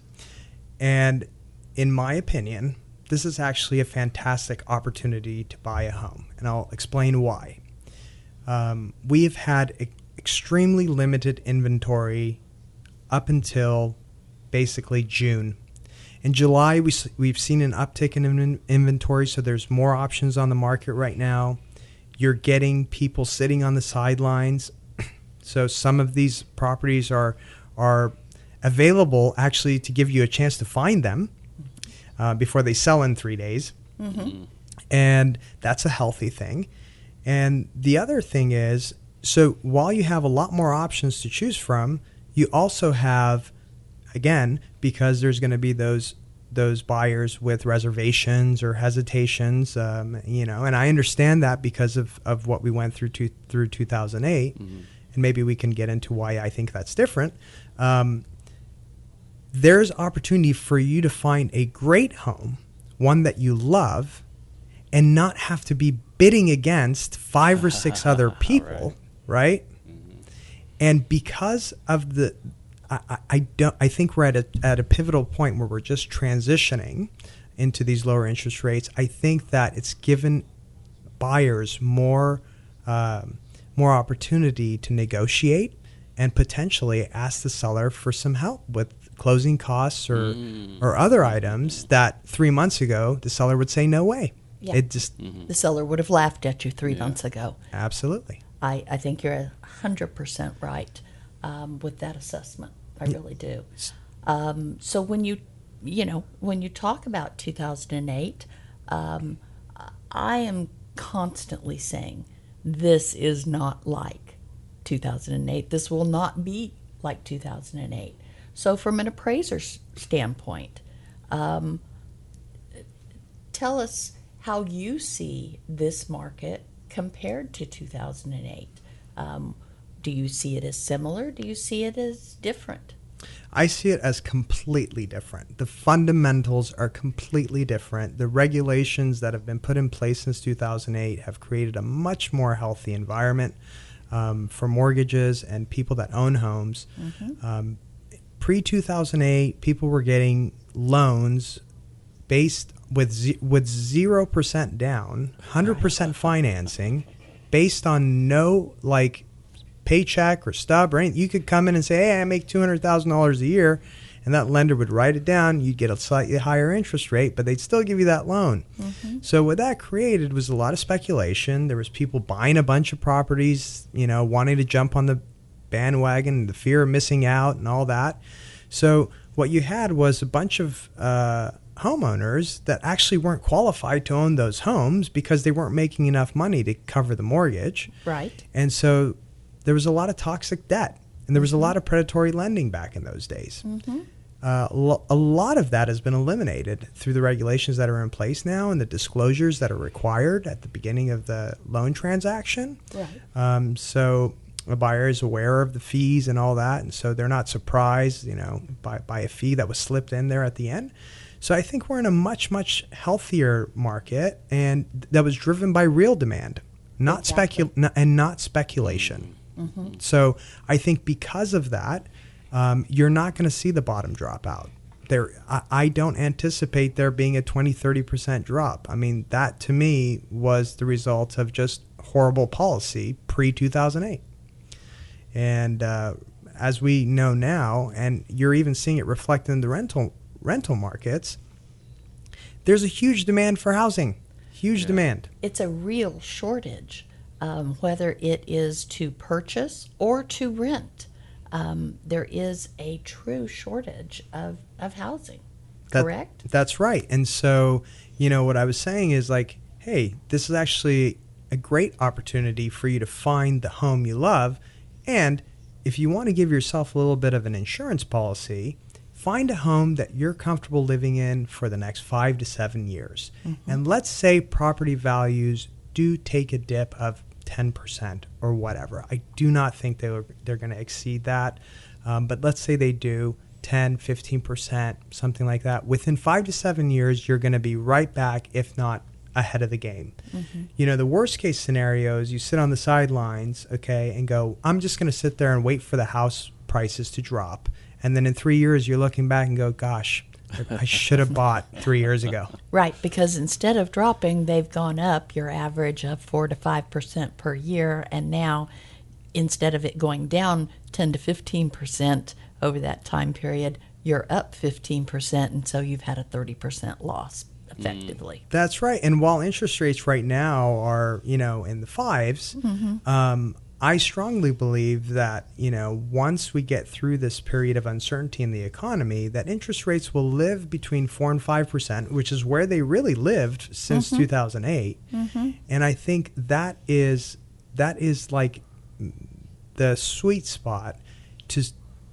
And in my opinion, this is actually a fantastic opportunity to buy a home, and I'll explain why. Um, we have had e- extremely limited inventory up until basically June. In July, we, we've seen an uptick in inven- inventory, so there's more options on the market right now. You're getting people sitting on the sidelines. [clears throat] So some of these properties are are available actually to give you a chance to find them uh, before they sell in three days, and that's a healthy thing. And the other thing is, so while you have a lot more options to choose from, you also have, again, because there's going to be those those buyers with reservations or hesitations, um, you know, and I understand that because of, of what we went through to, through 2008, and maybe we can get into why I think that's different. Um, there's opportunity for you to find a great home, one that you love, and not have to be bidding against five or six other [laughs] people, right? And because of the, I, I- I don't, I think we're at a at a pivotal point where we're just transitioning into these lower interest rates. I think that it's given buyers more um, more opportunity to negotiate and potentially ask the seller for some help with closing costs or or other items that three months ago the seller would say no way. Yeah. It just The seller would have laughed at you three months ago. absolutely. I, I think you're a hundred percent right um, with that assessment. I really do. Um, so when you, you know, when you talk about 2008, um, I am constantly saying this is not like 2008. This will not be like 2008. So from an appraiser's standpoint, um, tell us how you see this market compared to 2008. Um, do you see it as similar? Do you see it as different? I see it as completely different. The fundamentals are completely different. The regulations that have been put in place since 2008 have created a much more healthy environment um, for mortgages and people that own homes. Um, Pre 2008, people were getting loans based with ze- with zero percent down, hundred percent financing, based on no like paycheck or stub or anything. You could come in and say, "Hey, I make two hundred thousand dollars a year," and that lender would write it down. You'd get a slightly higher interest rate, but they'd still give you that loan. So what that created was a lot of speculation. There was people buying a bunch of properties, you know, wanting to jump on the bandwagon, the fear of missing out, and all that. So what you had was a bunch of uh, homeowners that actually weren't qualified to own those homes because they weren't making enough money to cover the mortgage. Right. And so there was a lot of toxic debt, and there was a lot of predatory lending back in those days. Uh, lo- a lot of that has been eliminated through the regulations that are in place now and the disclosures that are required at the beginning of the loan transaction. Right. Um, so a buyer is aware of the fees and all that, and so they're not surprised, you know, by, by a fee that was slipped in there at the end. So I think we're in a much much healthier market, and that was driven by real demand, not specul n- and not speculation. So I think because of that, um, you're not going to see the bottom drop out. There, I, I don't anticipate there being a 20, 30% drop. I mean, that to me was the result of just horrible policy pre 2008. And uh, as we know now, and you're even seeing it reflected in the rental rental markets, there's a huge demand for housing. Huge demand. It's a real shortage, um, whether it is to purchase or to rent. Um, there is a true shortage of, of housing. That- correct? That's right. And so, you know, what I was saying is like, hey, this is actually a great opportunity for you to find the home you love. And if you want to give yourself a little bit of an insurance policy, find a home that you're comfortable living in for the next five to seven years. And let's say property values do take a dip of 10% or whatever. I do not think they were, they're going to exceed that. Um, but let's say they do 10, 15%, something like that. Within five to seven years, you're going to be right back, if not ahead of the game. You know, the worst case scenario is you sit on the sidelines, okay, and go, I'm just going to sit there and wait for the house prices to drop. And then in three years, you're looking back and go, gosh, I should have bought three years ago. Right, because instead of dropping, they've gone up your average of 4 to 5% per year. And now, instead of it going down 10 to 15% over that time period, you're up 15%. And so you've had a 30% loss effectively. That's right. And while interest rates right now are, you know, in the 5s um, I strongly believe that, you know, once we get through this period of uncertainty in the economy, that interest rates will live between 4 and 5%, which is where they really lived since mm-hmm. 2008. Mm-hmm. And I think that is that is like the sweet spot to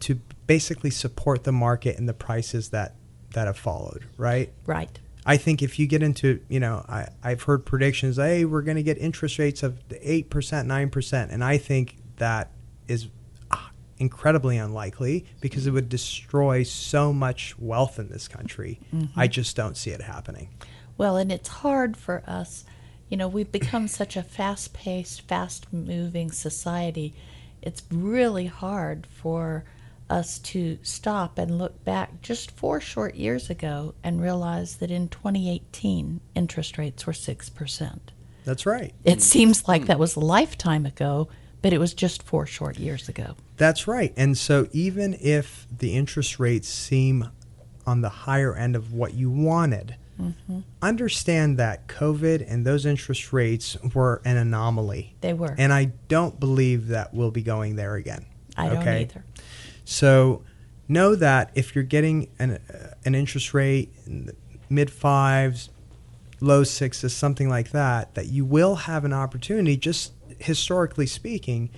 to basically support the market and the prices that that have followed, right? Right. I think if you get into, you know, I, I've heard predictions, hey, we're going to get interest rates of 8%, 9%. And I think that is ah, incredibly unlikely because it would destroy so much wealth in this country. I just don't see it happening. Well, and it's hard for us. You know, we've become such a fast paced, fast moving society. It's really hard for us to stop and look back just four short years ago and realize that in 2018, interest rates were 6%. That's right. It seems like that was a lifetime ago, but it was just four short years ago. That's right. And so even if the interest rates seem on the higher end of what you wanted, mm-hmm. understand that COVID and those interest rates were an anomaly. They were. And I don't believe that we'll be going there again. I don't okay? either. So know that if you're getting an, an interest rate in the mid fives, low sixes, something like that, that you will have an opportunity, just historically speaking,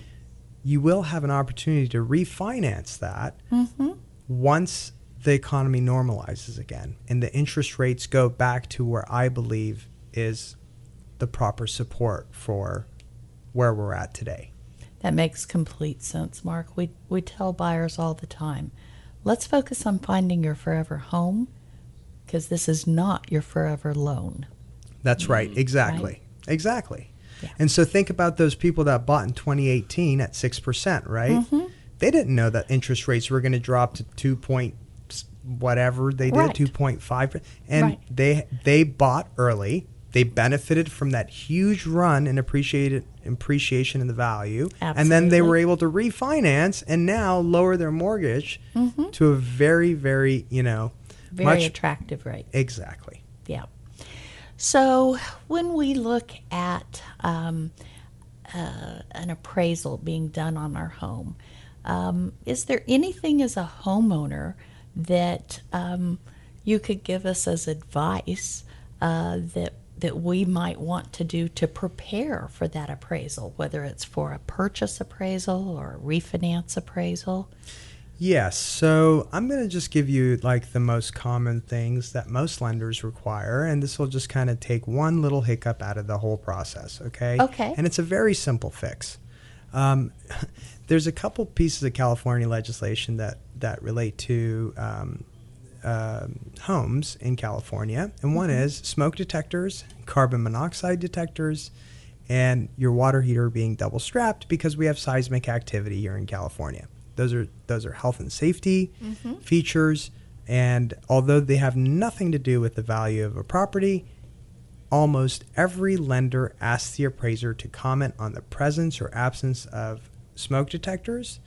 you will have an opportunity to refinance that mm-hmm. once the economy normalizes again and the interest rates go back to where I believe is the proper support for where we're at today. That makes complete sense, Mark. We we tell buyers all the time, let's focus on finding your forever home because this is not your forever loan. That's right. Exactly. Right? Exactly. Yeah. And so think about those people that bought in 2018 at 6%, right? Mm-hmm. They didn't know that interest rates were going to drop to 2 point whatever they did, Right. 2.5 and Right. they they bought early. They benefited from that huge run in appreciated appreciation in the value, and then they were able to refinance and now lower their mortgage to a very, very you know, Mm-hmm. Very much attractive rate. exactly. Yeah. So when we look at um, uh, an appraisal being done on our home, um, is there anything as a homeowner that um, you could give us as advice uh, that that we might want to do to prepare for that appraisal, whether it's for a purchase appraisal or a refinance appraisal? Yes. So I'm going to just give you like the most common things that most lenders require, and this will just kind of take one little hiccup out of the whole process. Okay. Okay. And it's a very simple fix. Um, [laughs] there's a couple pieces of California legislation that that relate to um, um homes in California, and one is smoke detectors, carbon monoxide detectors, and your water heater being double strapped because we have seismic activity here in California. Those are those are health and safety features, and although they have nothing to do with the value of a property, almost every lender asks the appraiser to comment on the presence or absence of smoke detectors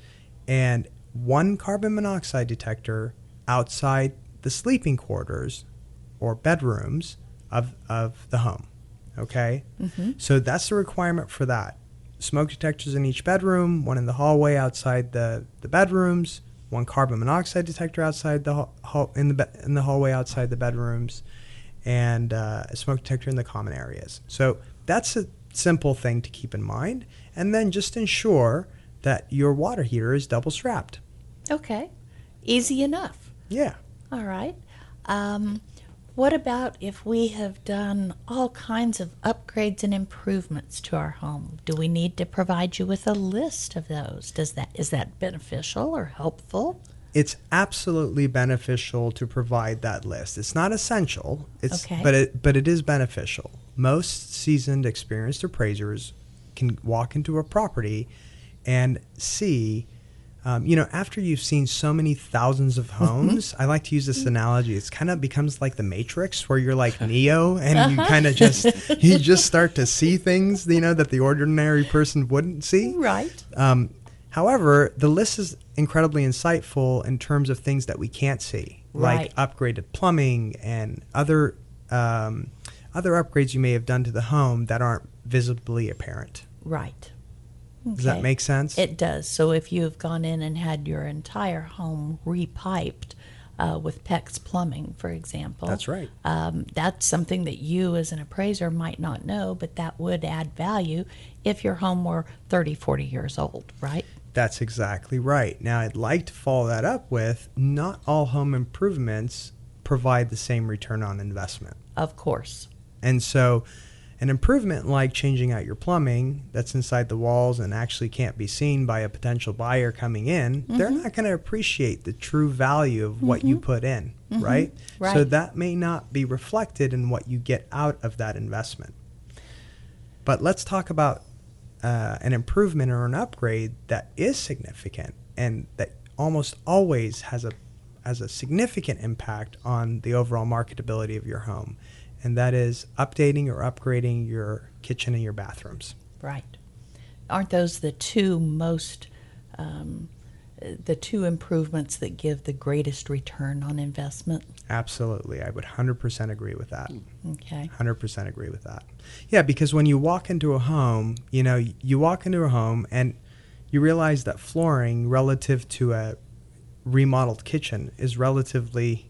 and one carbon monoxide detector outside the sleeping quarters or bedrooms of, of the home. Okay? So that's the requirement for that. Smoke detectors in each bedroom, one in the hallway outside the, the bedrooms, one carbon monoxide detector outside the hall, in the be- in the hallway outside the bedrooms, and uh, a smoke detector in the common areas. So that's a simple thing to keep in mind, and then just ensure that your water heater is double strapped. Okay, easy enough. Yeah. All right. Um, what about if we have done all kinds of upgrades and improvements to our home? Do we need to provide you with a list of those? Does that is that beneficial or helpful? it's absolutely beneficial to provide that list. It's not essential. It's Okay. but it but it is beneficial. Most seasoned, experienced appraisers can walk into a property and see. Um, you know, after you've seen so many thousands of [laughs] homes, I like to use this analogy. It's kind of becomes like the Matrix, where you're like [laughs] Neo, and you kind of just [laughs] you just start to see things, you know, that the ordinary person wouldn't see. Right. Um, however, the list is incredibly insightful in terms of things that we can't see, like upgraded plumbing and other um, other upgrades you may have done to the home that aren't visibly apparent. Right. Does that make sense? It does. So if you've gone in and had your entire home repiped uh, with PEX plumbing, for example, That's right. Um, that's something that you, as an appraiser, might not know, but that would add value if your home were 30, 40 years old, right? That's exactly right. Now, I'd like to follow that up with not all home improvements provide the same return on investment. Of course. And so, an improvement like changing out your plumbing that's inside the walls and actually can't be seen by a potential buyer coming in, they're mm-hmm. not going to appreciate the true value of what you mm-hmm. put in, mm-hmm. right? So, that may not be reflected in what you get out of that investment. But let's talk about uh, an improvement or an upgrade that is significant and that almost always has a has a significant impact on the overall marketability of your home, and that is updating or upgrading your kitchen and your bathrooms. Right. Aren't those the two most, um, the two improvements that give the greatest return on investment? Absolutely, I would 100% agree with that. Okay. 100% agree with that. Yeah, because when you walk into a home, you know, you walk into a home and you realize that flooring relative to a remodeled kitchen is relatively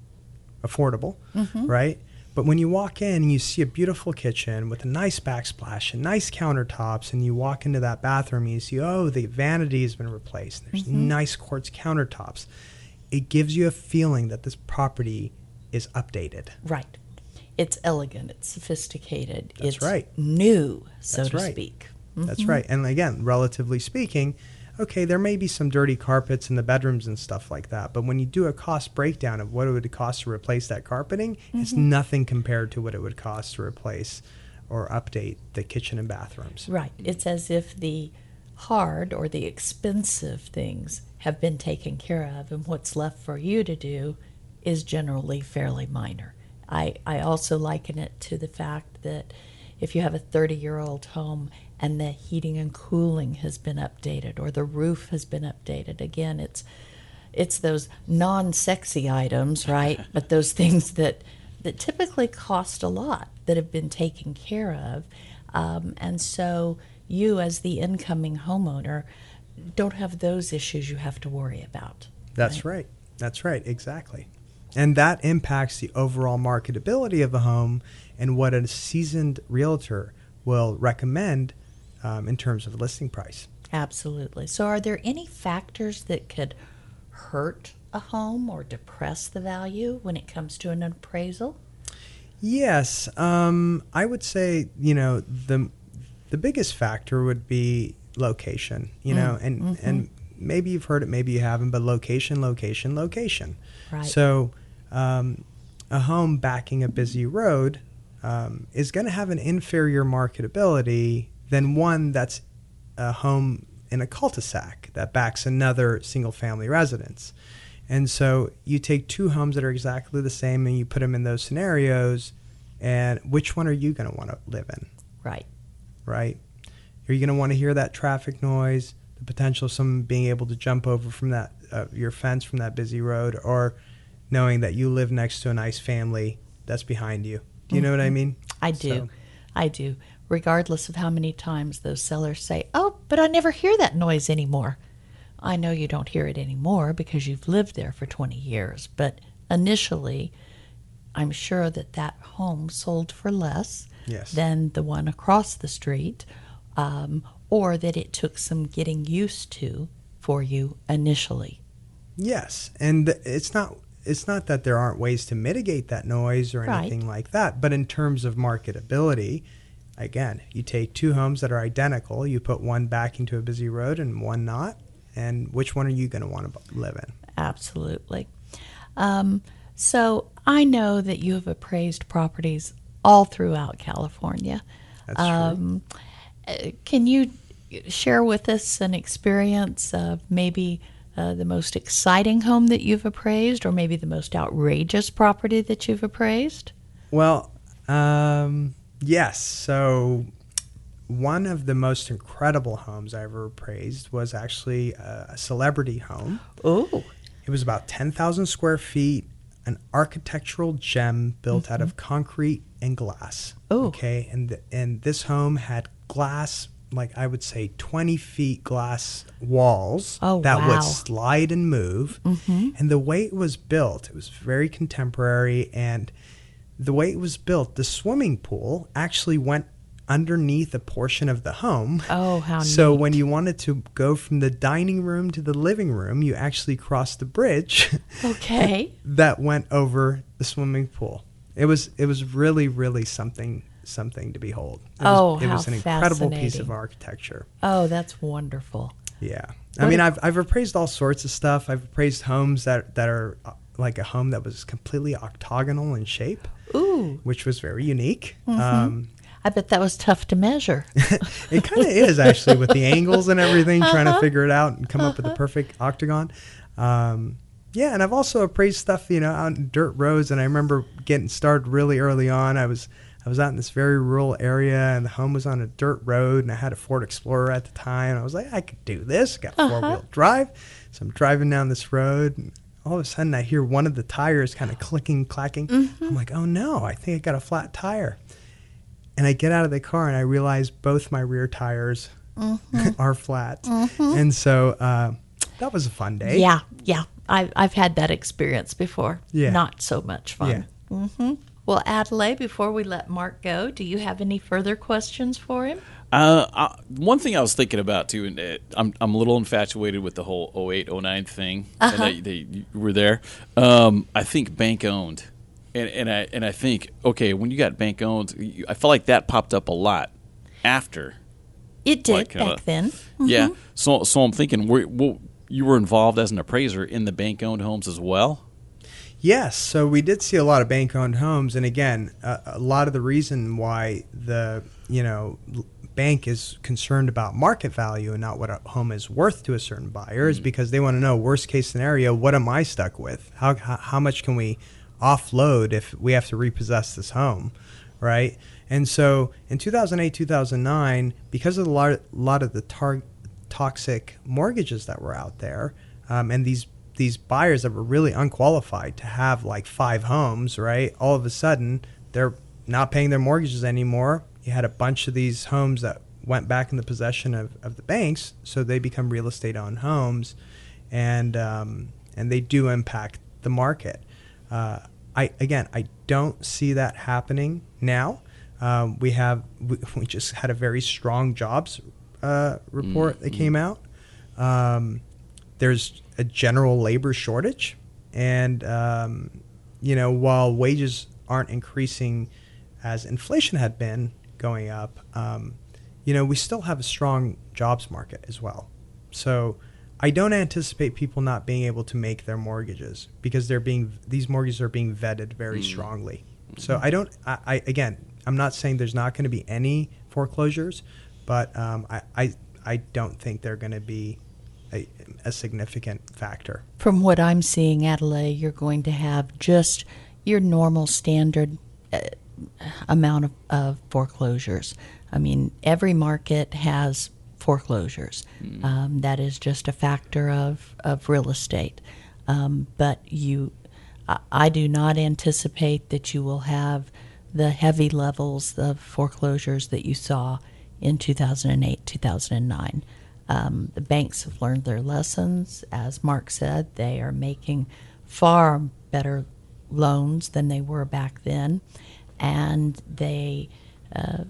affordable, right? But when you walk in and you see a beautiful kitchen with a nice backsplash and nice countertops, and you walk into that bathroom and you see, oh, the vanity has been replaced. There's mm-hmm. nice quartz countertops. It gives you a feeling that this property is updated. Right. It's elegant. It's sophisticated. That's it's right. new, so That's to right. speak. That's mm-hmm. right. And again, relatively speaking, okay, there may be some dirty carpets in the bedrooms and stuff like that, but when you do a cost breakdown of what it would cost to replace that carpeting, it's mm-hmm. nothing compared to what it would cost to replace or update the kitchen and bathrooms. Right. It's as if the hard or the expensive things have been taken care of, and what's left for you to do is generally fairly minor. I, I also liken it to the fact that if you have a 30 year old home and the heating and cooling has been updated or the roof has been updated. Again, it's it's those non-sexy items, right? [laughs] but those things that that typically cost a lot that have been taken care of, um, and so you, as the incoming homeowner, don't have those issues you have to worry about. That's right. That's right. Exactly. And that impacts the overall marketability of the home and what a seasoned realtor will recommend um, in terms of listing price. Absolutely. So, are there any factors that could hurt a home or depress the value when it comes to an appraisal? Yes, um, I would say you know the the biggest factor would be location. You know, Mm, and mm-hmm. and maybe you've heard it, maybe you haven't, but location, location, location. Right. So, um, a home backing a busy road um, is going to have an inferior marketability than one that's a home in a cul-de-sac that backs another single-family residence. And so you take two homes that are exactly the same and you put them in those scenarios, and which one are you going to want to live in? Right. right? Are you going to want to hear that traffic noise, the potential of someone being able to jump over from that uh, your fence from that busy road, or knowing that you live next to a nice family that's behind you? Do you know what I mean? I do. So- I do. Regardless of how many times those sellers say, Oh, but I never hear that noise anymore. I know you don't hear it anymore because you've lived there for 20 years, but initially, I'm sure that that home sold for less Yes. than the one across the street, um, or that it took some getting used to for you initially. Yes, and it's not it's not that there aren't ways to mitigate that noise or Right. anything like that, but in terms of marketability, again, you take two homes that are identical, you put one back into a busy road and one not, and which one are you going to want to live in? Absolutely. Um, so I know that you have appraised properties all throughout California. That's true. Um, uh, can you share with us an experience of maybe uh, the most exciting home that you've appraised, or maybe the most outrageous property that you've appraised? Well, um, yes. So, one of the most incredible homes I ever appraised was actually a, celebrity home. Oh, It was about 10,000 square feet, an architectural gem built out of mm-hmm. concrete and glass. Ooh. Okay. And, th- and this home had glass, like I would say 20 feet glass walls Oh, that wow. would slide and move. Mm-hmm. And the way it was built, it was very contemporary. And the way it was built, the swimming pool actually went underneath a portion of the home. Oh, how So neat. when you wanted to go from the dining room to the living room, you actually crossed the bridge [laughs] okay. that went over the swimming pool. It was it was really really something something to behold. It Oh, was, it was an incredible piece of architecture. oh, that's wonderful. Yeah. I mean, I've I've appraised all sorts of stuff. I've appraised homes that that are like a home that was completely octagonal in shape, Ooh, which was very unique. Mm-hmm. Um, I bet that was tough to measure. [laughs] it kind of is actually with the angles and everything, trying Uh-huh. to figure it out and come up with the perfect octagon. Um, yeah, and I've also appraised stuff, you know, out in dirt roads. And I remember getting started really early on. I was I was out in this very rural area, and the home was on a dirt road, and I had a Ford Explorer at the time. I was like, I could do this. Got Uh-huh. four wheel drive, so I'm driving down this road. All of a sudden, I hear one of the tires kind of clicking, clacking. Mm-hmm. I'm like, oh no, I think I got a flat tire. And I get out of the car and I realize both my rear tires [laughs] are flat. And so uh, that was a fun day. Yeah, yeah. I, I've had that experience before. Yeah. Not so much fun. hmm Well, Adelaide, before we let Mark go, do you have any further questions for him? Uh, uh, one thing I was thinking about too, and uh, I'm I'm a little infatuated with the whole 08, 09 thing. And they, they were there. Um, I think bank owned, and and I and I think okay, when you got bank owned, you- I felt like that popped up a lot after. It did Like, uh, back then. Yeah. So so I'm thinking, were, well, you were involved as an appraiser in the bank owned homes as well. Yes, so we did see a lot of bank-owned homes, and again, a, a lot of the reason why the you know l- bank is concerned about market value and not what a home is worth to a certain buyer is because they want to know worst case scenario, what am I stuck with? How how, how much can we offload if we have to repossess this home, right? And so in 2008, 2009, because of a lot, lot of the tar- toxic mortgages that were out there, um, and these these buyers that were really unqualified to have like five homes, right? All of a sudden, they're not paying their mortgages anymore. You had a bunch of these homes that went back in the possession of, of the banks, so they become real estate owned homes, and um, and they do impact the market. Uh, I again, I don't see that happening now. Um, we have we, [laughs] we, just had a very strong jobs uh, report mm-hmm. that came out. Um, there's a general labor shortage, and um, you know while wages aren't increasing as inflation had been going up, um, you know we still have a strong jobs market as well. So I don't anticipate people not being able to make their mortgages because they're being these mortgages are being vetted very mm. strongly. So I don't. I, I, again, I'm not saying there's not going to be any foreclosures, but um, I, I I don't think they're going to be a, a, significant factor. From what I'm seeing, Adelaide, you're going to have just your normal standard uh, amount of, of foreclosures. I mean, every market has foreclosures. Mm. Um, that is just a factor of, of real estate. Um, but you, I, I, do not anticipate that you will have the heavy levels of foreclosures that you saw in 2008, 2009. Um, the banks have learned their lessons. As Mark said, they are making far better loans than they were back then. And they, uh,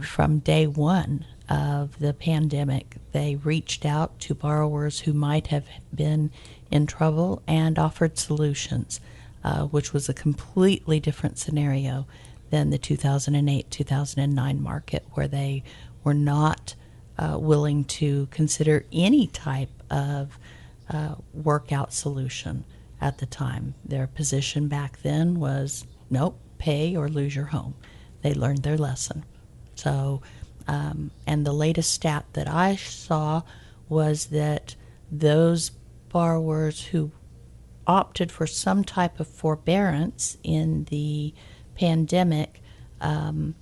from day one, of the pandemic, they reached out to borrowers who might have been in trouble and offered solutions, uh, which was a completely different scenario than the 2008 2009 market, where they were not uh, willing to consider any type of uh, workout solution at the time. Their position back then was nope, pay or lose your home. They learned their lesson. So um, and the latest stat that I saw was that those borrowers who opted for some type of forbearance in the pandemic, um,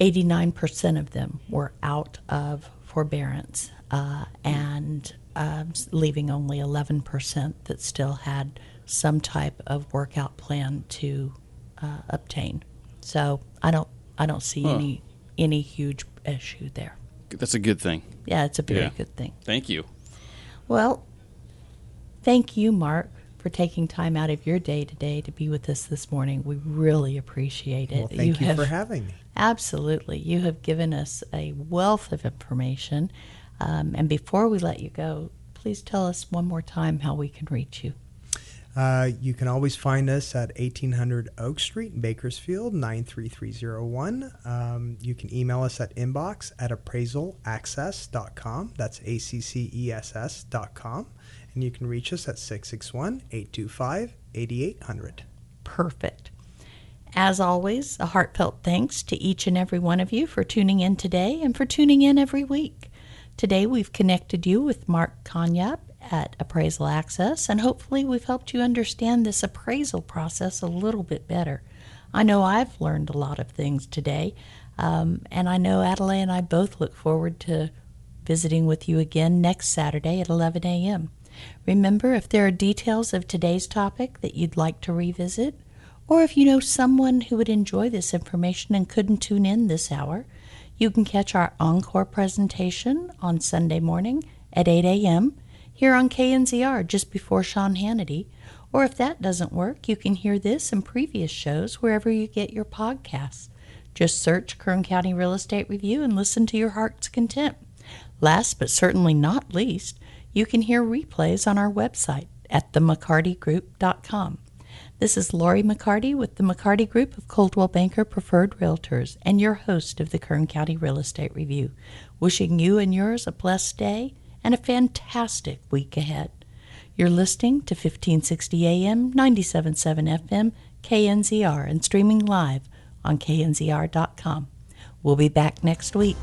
89% of them were out of forbearance, uh, and uh, leaving only 11% that still had some type of workout plan to uh, obtain. So I don't I don't see huh. any any huge issue there. That's a good thing. Yeah, it's a very yeah. good thing. Thank you. Well, thank you, Mark, for taking time out of your day today to be with us this morning. We really appreciate it. Well, thank you, you have, for having me. Absolutely. You have given us a wealth of information. Um, and before we let you go, please tell us one more time how we can reach you. Uh, you can always find us at 1800 Oak Street Bakersfield, 93301. Um, you can email us at inbox at appraisalaccess.com. That's A C C E S S.com. And you can reach us at 661 825 8800. Perfect. As always, a heartfelt thanks to each and every one of you for tuning in today and for tuning in every week. Today we've connected you with Mark Kamyab at Appraisal Access, and hopefully we've helped you understand this appraisal process a little bit better. I know I've learned a lot of things today, um, and I know Adelaide and I both look forward to visiting with you again next Saturday at 11 a.m. Remember, if there are details of today's topic that you'd like to revisit, or if you know someone who would enjoy this information and couldn't tune in this hour, you can catch our encore presentation on Sunday morning at 8 a.m here on KNZR just before Sean Hannity. Or if that doesn't work, you can hear this and previous shows wherever you get your podcasts. Just search Kern County Real Estate Review and listen to your heart's content. Last but certainly not least, you can hear replays on our website at themccartygroup.com. This is Lori McCarty with the McCarty Group of Coldwell Banker Preferred Realtors and your host of the Kern County Real Estate Review. Wishing you and yours a blessed day and a fantastic week ahead. You're listening to 1560 AM, 97.7 FM, KNZR, and streaming live on knzr.com. We'll be back next week.